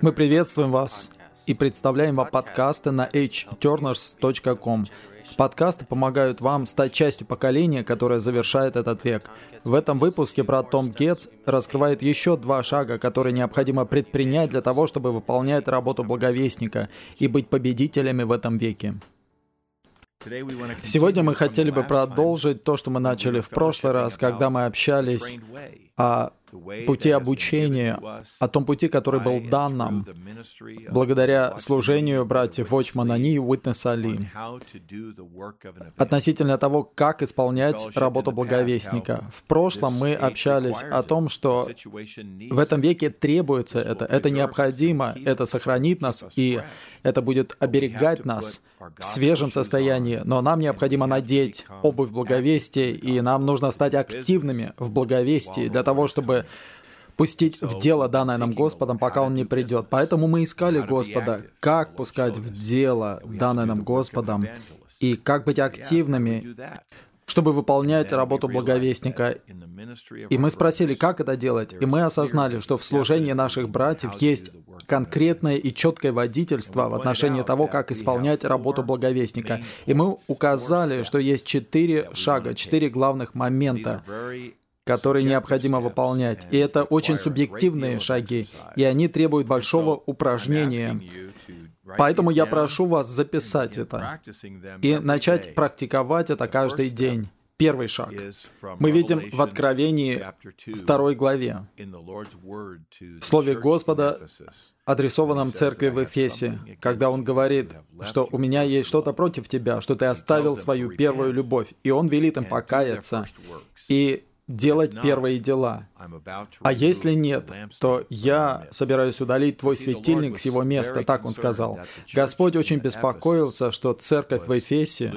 Мы приветствуем вас и представляем вам подкасты на hturners.com. Подкасты помогают вам стать частью поколения, которое завершает этот век. В этом выпуске брат Том Гетц раскрывает еще два шага, которые необходимо предпринять для того, чтобы выполнять работу благовестника и быть победителями в этом веке. Сегодня мы хотели бы продолжить то, что мы начали в прошлый раз, когда мы общались о пути обучения, о том пути, который был дан нам благодаря служению братьев Вочмана Ни и Уитнеса Али. относительно того, как исполнять работу благовестника. В прошлом мы общались о том, что в этом веке требуется это, это необходимо, это сохранит нас, и это будет оберегать нас в свежем состоянии, но нам необходимо надеть обувь благовестия, и нам нужно стать активными в благовестии для того, чтобы пустить в дело данное нам Господом, пока Он не придет. Поэтому мы искали Господа, как пускать в дело данное нам Господом, и как быть активными, чтобы выполнять работу благовестника. И мы спросили, как это делать, и мы осознали, что в служении наших братьев есть конкретное и четкое водительство в отношении того, как исполнять работу благовестника. И мы указали, что есть четыре шага, четыре главных момента, которые необходимо выполнять. И это очень субъективные шаги, и они требуют большого упражнения. Поэтому я прошу вас записать это и начать практиковать это каждый день. Первый шаг. Мы видим в Откровении второй главе, в Слове Господа, адресованном церкви в Эфесе, когда он говорит, что «у меня есть что-то против тебя, что ты оставил свою первую любовь». И он велит им покаяться и делать первые дела. А если нет, то я собираюсь удалить твой светильник с его места, так он сказал. Господь очень беспокоился, что церковь в Эфесе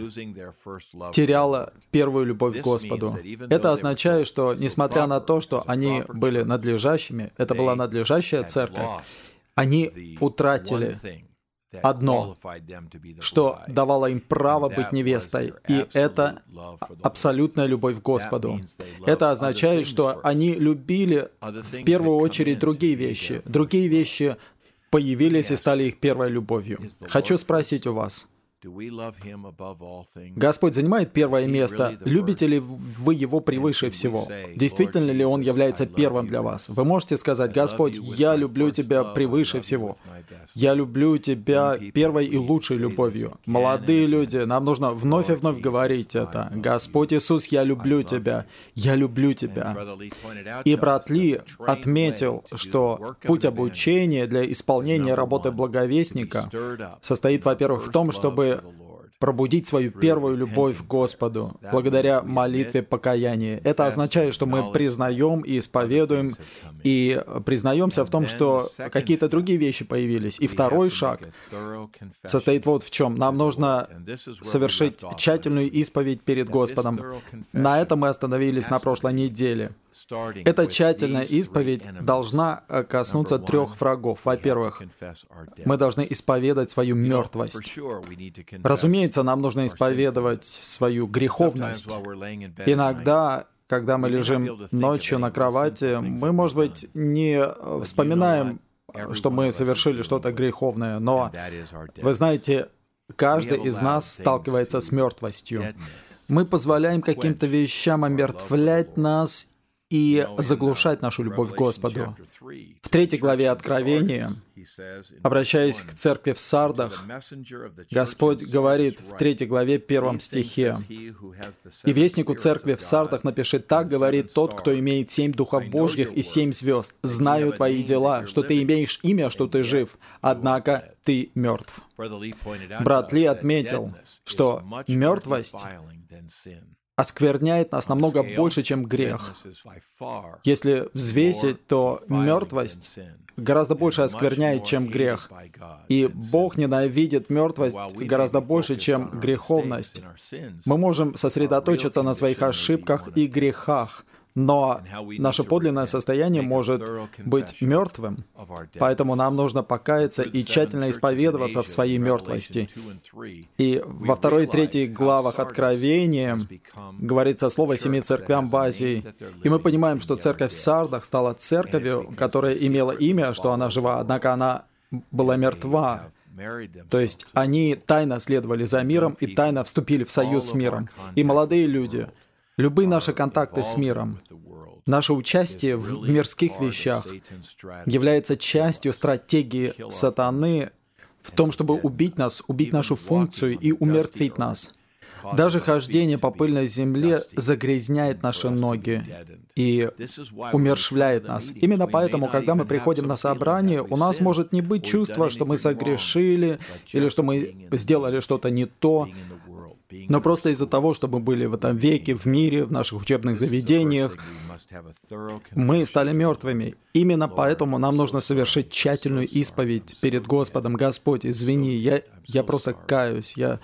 теряла первую любовь к Господу. Это означает, что несмотря на то, что они были надлежащими, это была надлежащая церковь, они утратили одно, что давало им право быть невестой, и это абсолютная любовь к Господу. Это означает, что они любили в первую очередь другие вещи. Другие вещи появились и стали их первой любовью. Хочу спросить у вас, Господь занимает первое место. Любите ли вы Его превыше всего? Действительно ли Он является первым для вас? Вы можете сказать, Господь, я люблю Тебя превыше всего. Я люблю Тебя первой и лучшей любовью. Молодые люди, нам нужно вновь и вновь говорить это. Господь Иисус, я люблю Тебя. Я люблю Тебя. И брат Ли отметил, что путь обучения для исполнения работы благовестника состоит, во-первых, в том, чтобы пробудить свою первую любовь к Господу благодаря молитве покаяния. Это означает, что мы признаем и исповедуем и признаемся в том, что какие-то другие вещи появились. И второй шаг состоит вот в чем. Нам нужно совершить тщательную исповедь перед Господом. На этом мы остановились на прошлой неделе. Эта тщательная исповедь должна э, коснуться трех врагов. Во-первых, мы должны исповедать свою мертвость. Разумеется, нам нужно исповедовать свою греховность. Иногда когда мы лежим ночью на кровати, мы, может быть, не вспоминаем, что мы совершили что-то греховное, но вы знаете, каждый из нас сталкивается с мертвостью. Мы позволяем каким-то вещам омертвлять нас и заглушать нашу любовь к Господу. В третьей главе Откровения, обращаясь к церкви в Сардах, Господь говорит в третьей главе первом стихе, «И вестнику церкви в Сардах напишет так, говорит тот, кто имеет семь духов Божьих и семь звезд. Знаю твои дела, что ты имеешь имя, что ты жив, однако ты мертв». Брат Ли отметил, что мертвость оскверняет нас намного больше, чем грех. Если взвесить, то мертвость гораздо больше оскверняет, чем грех. И Бог ненавидит мертвость гораздо больше, чем греховность. Мы можем сосредоточиться на своих ошибках и грехах, но наше подлинное состояние может быть мертвым. Поэтому нам нужно покаяться и тщательно исповедоваться в своей мертвости. И во второй и третьей главах Откровения говорится слово семи церквям в Азии. И мы понимаем, что церковь в Сардах стала церковью, которая имела имя, что она жива, однако она была мертва. То есть они тайно следовали за миром и тайно вступили в союз с миром. И молодые люди, любые наши контакты с миром, наше участие в мирских вещах является частью стратегии сатаны в том, чтобы убить нас, убить нашу функцию и умертвить нас. Даже хождение по пыльной земле загрязняет наши ноги и умершвляет нас. Именно поэтому, когда мы приходим на собрание, у нас может не быть чувства, что мы согрешили или что мы сделали что-то не то, но просто из-за того, что мы были в этом веке, в мире, в наших учебных заведениях, мы стали мертвыми. Именно поэтому нам нужно совершить тщательную исповедь перед Господом. Господь, извини, я, я просто каюсь, я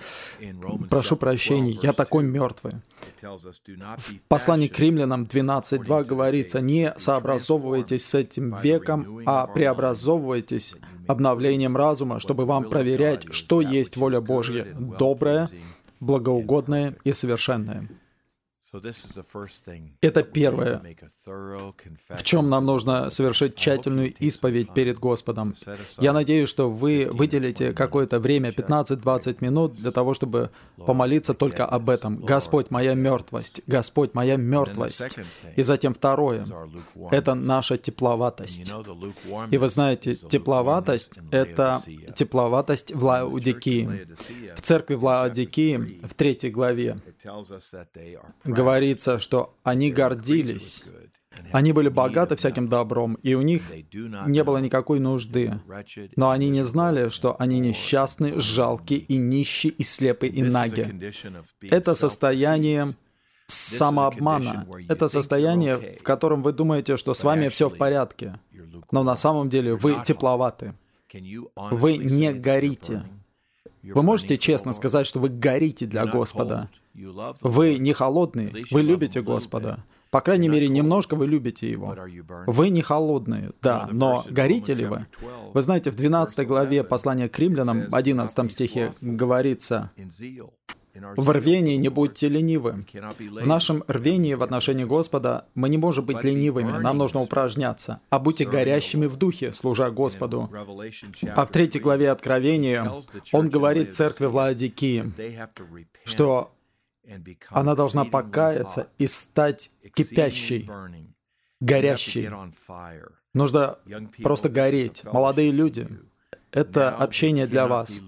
прошу прощения, я такой мертвый. В послании к римлянам 12.2 говорится, «Не сообразовывайтесь с этим веком, а преобразовывайтесь обновлением разума, чтобы вам проверять, что есть воля Божья, добрая, благоугодное и совершенное. Это первое, в чем нам нужно совершить тщательную исповедь перед Господом. Я надеюсь, что вы выделите какое-то время, 15-20 минут, для того, чтобы помолиться только об этом. Господь, моя мертвость. Господь, моя мертвость. И затем второе — это наша тепловатость. И вы знаете, тепловатость — это тепловатость в Лаудикии. В церкви в Лаодикии, в третьей главе, говорится, что они гордились, они были богаты всяким добром, и у них не было никакой нужды. Но они не знали, что они несчастны, жалки и нищие, и слепы, и наги. Это состояние самообмана. Это состояние, в котором вы думаете, что с вами все в порядке. Но на самом деле вы тепловаты. Вы не горите. Вы можете честно сказать, что вы горите для Господа. Вы не холодные, вы любите Господа. По крайней мере, немножко вы любите Его. Вы не холодные, да, но горите ли вы? Вы знаете, в 12 главе послания к римлянам, 11 стихе говорится, в рвении не будьте ленивы. В нашем рвении в отношении Господа мы не можем быть ленивыми, нам нужно упражняться. А будьте горящими в духе, служа Господу. А в третьей главе Откровения он говорит церкви Владикии, что она должна покаяться и стать кипящей, горящей. Нужно просто гореть. Молодые люди, это общение для вас.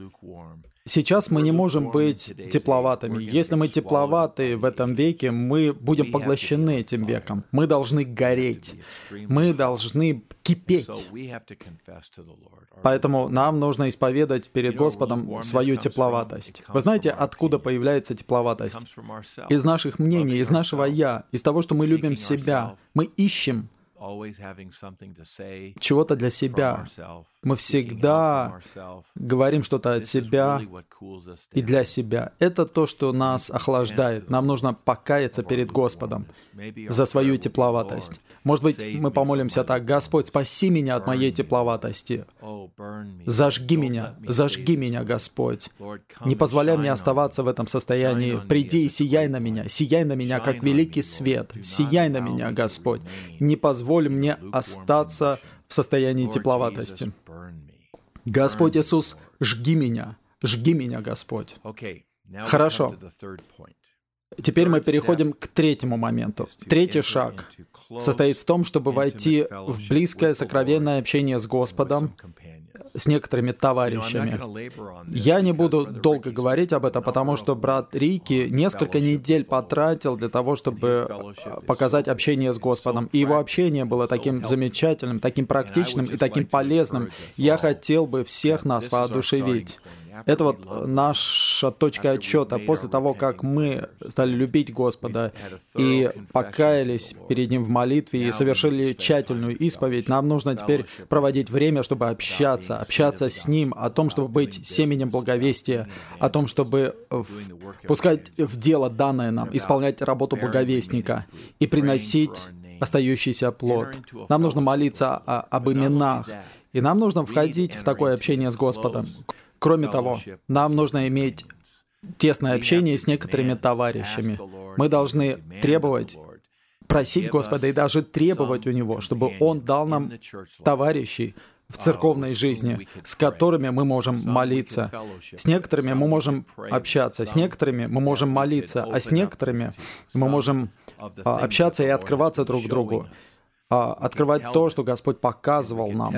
Сейчас мы не можем быть тепловатыми. Если мы тепловаты в этом веке, мы будем поглощены этим веком. Мы должны гореть. Мы должны кипеть. Поэтому нам нужно исповедать перед Господом свою тепловатость. Вы знаете, откуда появляется тепловатость? Из наших мнений, из нашего «я», из того, что мы любим себя. Мы ищем чего-то для себя. Мы всегда говорим что-то от себя и для себя. Это то, что нас охлаждает. Нам нужно покаяться перед Господом за свою тепловатость. Может быть, мы помолимся так, «Господь, спаси меня от моей тепловатости. Зажги меня, зажги меня, Господь. Не позволяй мне оставаться в этом состоянии. Приди и сияй на меня, сияй на меня, как великий свет. Сияй на меня, Господь. Не позволь мне остаться в состоянии тепловатости. Господь Иисус, жги меня, жги меня, Господь. Хорошо. Теперь мы переходим к третьему моменту. Третий шаг состоит в том, чтобы войти в близкое сокровенное общение с Господом, с некоторыми товарищами. Я не буду долго говорить об этом, потому что брат Рики несколько недель потратил для того, чтобы показать общение с Господом. И его общение было таким замечательным, таким практичным и таким полезным. Я хотел бы всех нас воодушевить. Это вот наша точка отчета после того, как мы стали любить Господа и покаялись перед Ним в молитве и совершили тщательную исповедь, нам нужно теперь проводить время, чтобы общаться, общаться с Ним, о том, чтобы быть семенем благовестия, о том, чтобы пускать в дело данное нам, исполнять работу благовестника и приносить остающийся плод. Нам нужно молиться о, об именах, и нам нужно входить в такое общение с Господом. Кроме того, нам нужно иметь тесное общение с некоторыми товарищами. Мы должны требовать, просить Господа и даже требовать у Него, чтобы Он дал нам товарищей, в церковной жизни, с которыми мы можем молиться. С некоторыми мы можем общаться, с некоторыми мы можем молиться, а с некоторыми мы можем а, общаться и открываться друг другу. А, открывать то, что Господь показывал нам.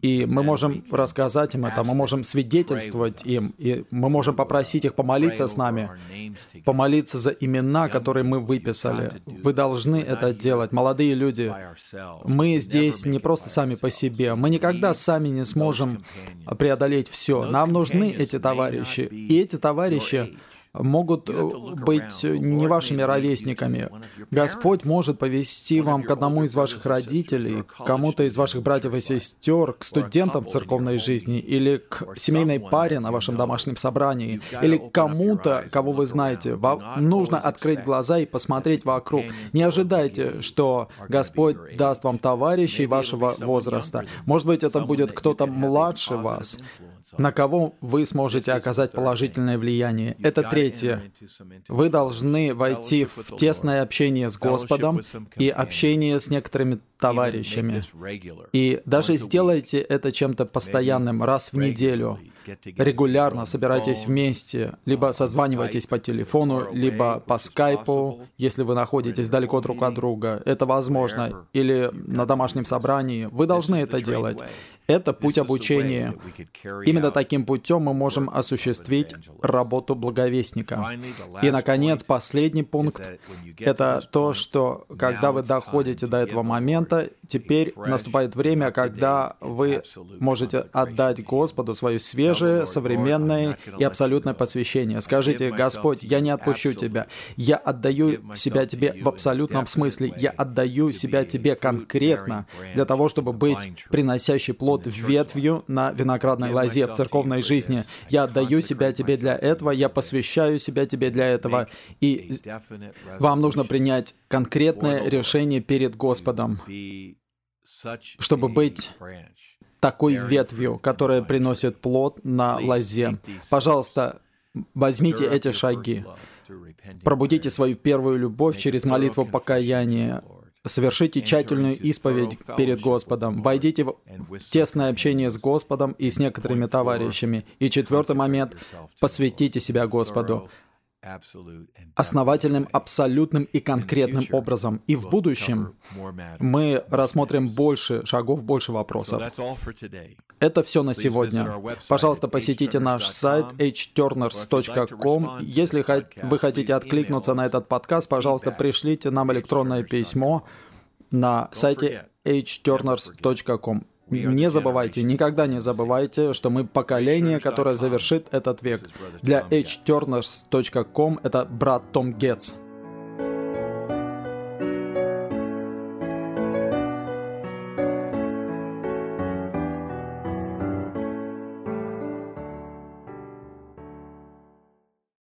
И мы можем рассказать им это, мы можем свидетельствовать им, и мы можем попросить их помолиться с нами, помолиться за имена, которые мы выписали. Вы должны это делать, молодые люди. Мы здесь не просто сами по себе, мы никогда сами не сможем преодолеть все. Нам нужны эти товарищи, и эти товарищи могут э, быть не вашими ровесниками. Господь может повести вам к одному из ваших родителей, к кому-то из ваших братьев и сестер, к студентам церковной жизни, или к семейной паре на вашем домашнем собрании, или к кому-то, кого вы знаете. Вам нужно открыть глаза и посмотреть вокруг. Не ожидайте, что Господь даст вам товарищей вашего возраста. Может быть, это будет кто-то младше вас, на кого вы сможете оказать положительное влияние. Это третье. Вы должны войти в тесное общение с Господом и общение с некоторыми товарищами. И даже сделайте это чем-то постоянным, раз в неделю. Регулярно собирайтесь вместе, либо созванивайтесь по телефону, либо по скайпу, если вы находитесь далеко друг от друга. Это возможно. Или на домашнем собрании. Вы должны это делать. Это путь обучения. Именно таким путем мы можем осуществить работу благовестника. И, наконец, последний пункт — это то, что когда вы доходите до этого момента, теперь наступает время, когда вы можете отдать Господу свое свежее, современное и абсолютное посвящение. Скажите, Господь, я не отпущу Тебя. Я отдаю себя Тебе в абсолютном смысле. Я отдаю себя Тебе конкретно для того, чтобы быть приносящий плод плод ветвью на виноградной лозе в церковной жизни. Я отдаю себя тебе для этого, я посвящаю себя тебе для этого. И вам нужно принять конкретное решение перед Господом, чтобы быть такой ветвью, которая приносит плод на лозе. Пожалуйста, возьмите эти шаги. Пробудите свою первую любовь через молитву покаяния. Совершите тщательную исповедь перед Господом. Войдите в тесное общение с Господом и с некоторыми товарищами. И четвертый момент — посвятите себя Господу основательным, абсолютным и конкретным образом. И в будущем мы рассмотрим больше шагов, больше вопросов. Это все на сегодня. Пожалуйста, посетите наш сайт hturners.com. Если вы хотите откликнуться на этот подкаст, пожалуйста, пришлите нам электронное письмо на сайте hturners.com. Не забывайте, никогда не забывайте, что мы поколение, которое завершит этот век. Для hturners.com это брат Том Гетц.